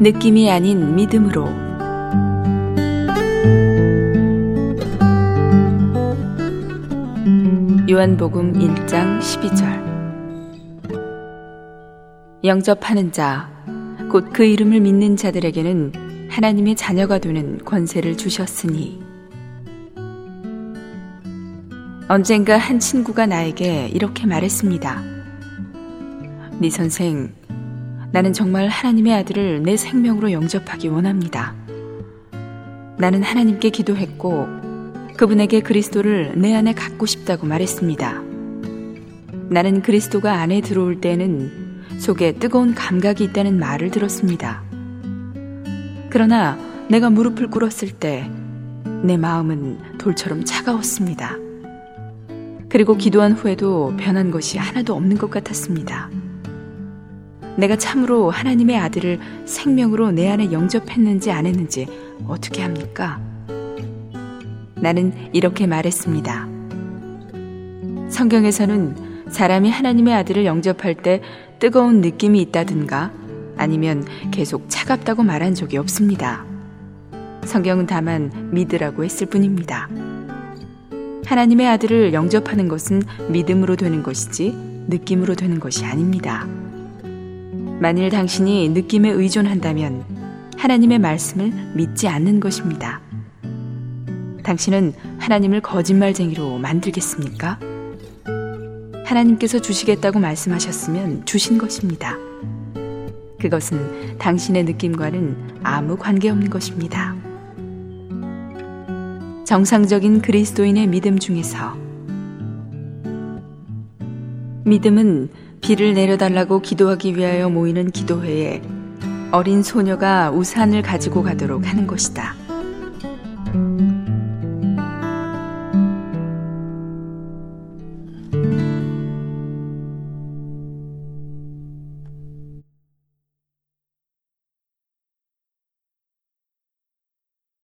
느낌이 아닌 믿음으로. 요한복음 1장 12절. 영접하는 자, 곧 그 이름을 믿는 자들에게는 하나님의 자녀가 되는 권세를 주셨으니. 언젠가 한 친구가 나에게 이렇게 말했습니다. 네 선생, 나는 정말 하나님의 아들을 내 생명으로 영접하기 원합니다. 나는 하나님께 기도했고 그분에게 그리스도를 내 안에 갖고 싶다고 말했습니다. 나는 그리스도가 안에 들어올 때는 속에 뜨거운 감각이 있다는 말을 들었습니다. 그러나 내가 무릎을 꿇었을 때 내 마음은 돌처럼 차가웠습니다. 그리고 기도한 후에도 변한 것이 하나도 없는 것 같았습니다. 내가 참으로 하나님의 아들을 생명으로 내 안에 영접했는지 안 했는지 어떻게 합니까? 나는 이렇게 말했습니다. 성경에서는 사람이 하나님의 아들을 영접할 때 뜨거운 느낌이 있다든가 아니면 계속 차갑다고 말한 적이 없습니다. 성경은 다만 믿으라고 했을 뿐입니다. 하나님의 아들을 영접하는 것은 믿음으로 되는 것이지 느낌으로 되는 것이 아닙니다. 만일 당신이 느낌에 의존한다면 하나님의 말씀을 믿지 않는 것입니다. 당신은 하나님을 거짓말쟁이로 만들겠습니까? 하나님께서 주시겠다고 말씀하셨으면 주신 것입니다. 그것은 당신의 느낌과는 아무 관계없는 것입니다. 정상적인 그리스도인의 믿음 중에서 믿음은 비를 내려달라고 기도하기 위하여 모이는 기도회에 어린 소녀가 우산을 가지고 가도록 하는 것이다.